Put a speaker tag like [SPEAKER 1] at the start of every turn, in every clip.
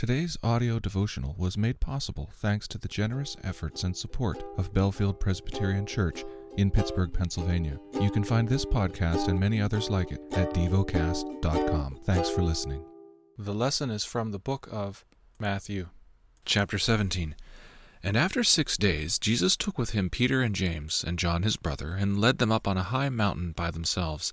[SPEAKER 1] Today's audio devotional was made possible thanks to the generous efforts and support of Bellefield Presbyterian Church in Pittsburgh, Pennsylvania. You can find this podcast and many others like it at devocast.com. Thanks for listening. The lesson is from the book of Matthew, chapter 17. And after six days, Jesus took with him Peter and James and John his brother, and led them up on a high mountain by themselves.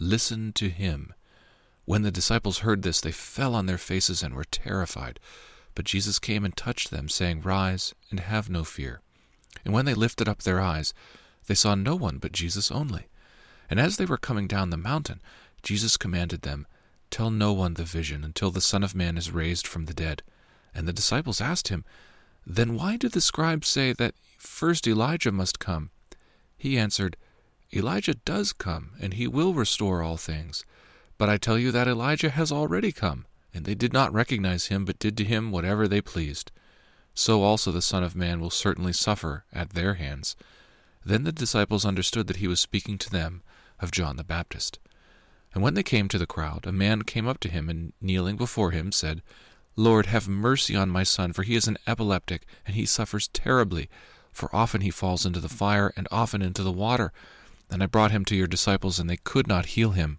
[SPEAKER 1] Listen to him. When the disciples heard this, they fell on their faces and were terrified. But Jesus came and touched them, saying, Rise and have no fear. And when they lifted up their eyes, they saw no one but Jesus only. And as they were coming down the mountain, Jesus commanded them, Tell no one the vision until the Son of Man is raised from the dead. And the disciples asked him, Then why do the scribes say that first Elijah must come? He answered, Elijah does come, and he will restore all things. But I tell you that Elijah has already come, and they did not recognize him, but did to him whatever they pleased. So also the Son of Man will certainly suffer at their hands. Then the disciples understood that he was speaking to them of John the Baptist. And when they came to the crowd, a man came up to him, and kneeling before him, said, Lord, have mercy on my son, for he is an epileptic, and he suffers terribly. For often he falls into the fire, and often into the water. And I brought him to your disciples, and they could not heal him.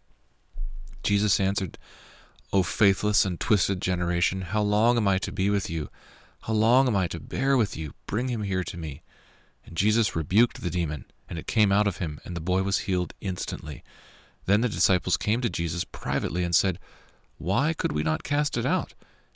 [SPEAKER 1] Jesus answered, O faithless and twisted generation, how long am I to be with you? How long am I to bear with you? Bring him here to me. And Jesus rebuked the demon, and it came out of him, and the boy was healed instantly. Then the disciples came to Jesus privately and said, Why could we not cast it out?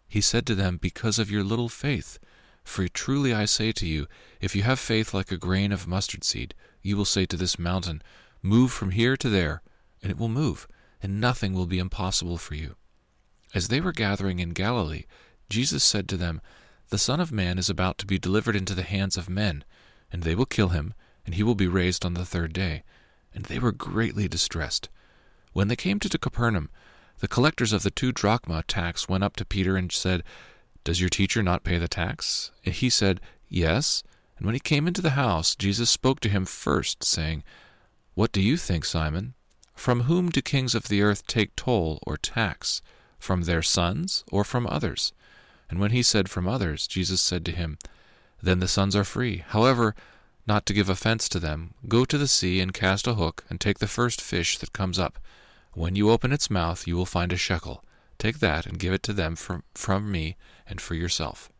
[SPEAKER 1] He said to them, Because of your little faith. For truly I say to you, if you have faith like a grain of mustard seed, you will say to this mountain, Move from here to there, and it will move, and nothing will be impossible for you. As they were gathering in Galilee, Jesus said to them, The Son of Man is about to be delivered into the hands of men, and they will kill him, and he will be raised on the third day. And they were greatly distressed. When they came to Capernaum, the collectors of the two drachma tax went up to Peter and said, Does your teacher not pay the tax? And he said, Yes. And when he came into the house, Jesus spoke to him first, saying, What do you think, Simon? From whom do kings of the earth take toll or tax? From their sons or from others? And when he said, From others, Jesus said to him, Then the sons are free. However, not to give offense to them, go to the sea and cast a hook, and take the first fish that comes up. When you open its mouth, you will find a shekel. Take that and give it to them from, from me and for yourself.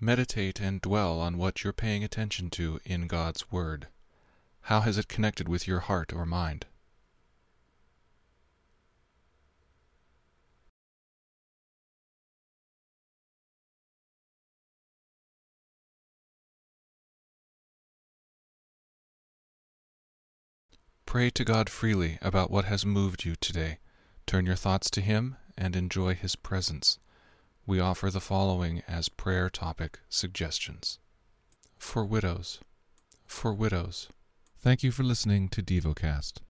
[SPEAKER 1] Meditate and dwell on what you're paying attention to in God's Word. How has it connected with your heart or mind? Pray to God freely about what has moved you today. Turn your thoughts to Him and enjoy His presence. We offer the following as prayer topic suggestions For widows. For widows. Thank you for listening to DevoCast.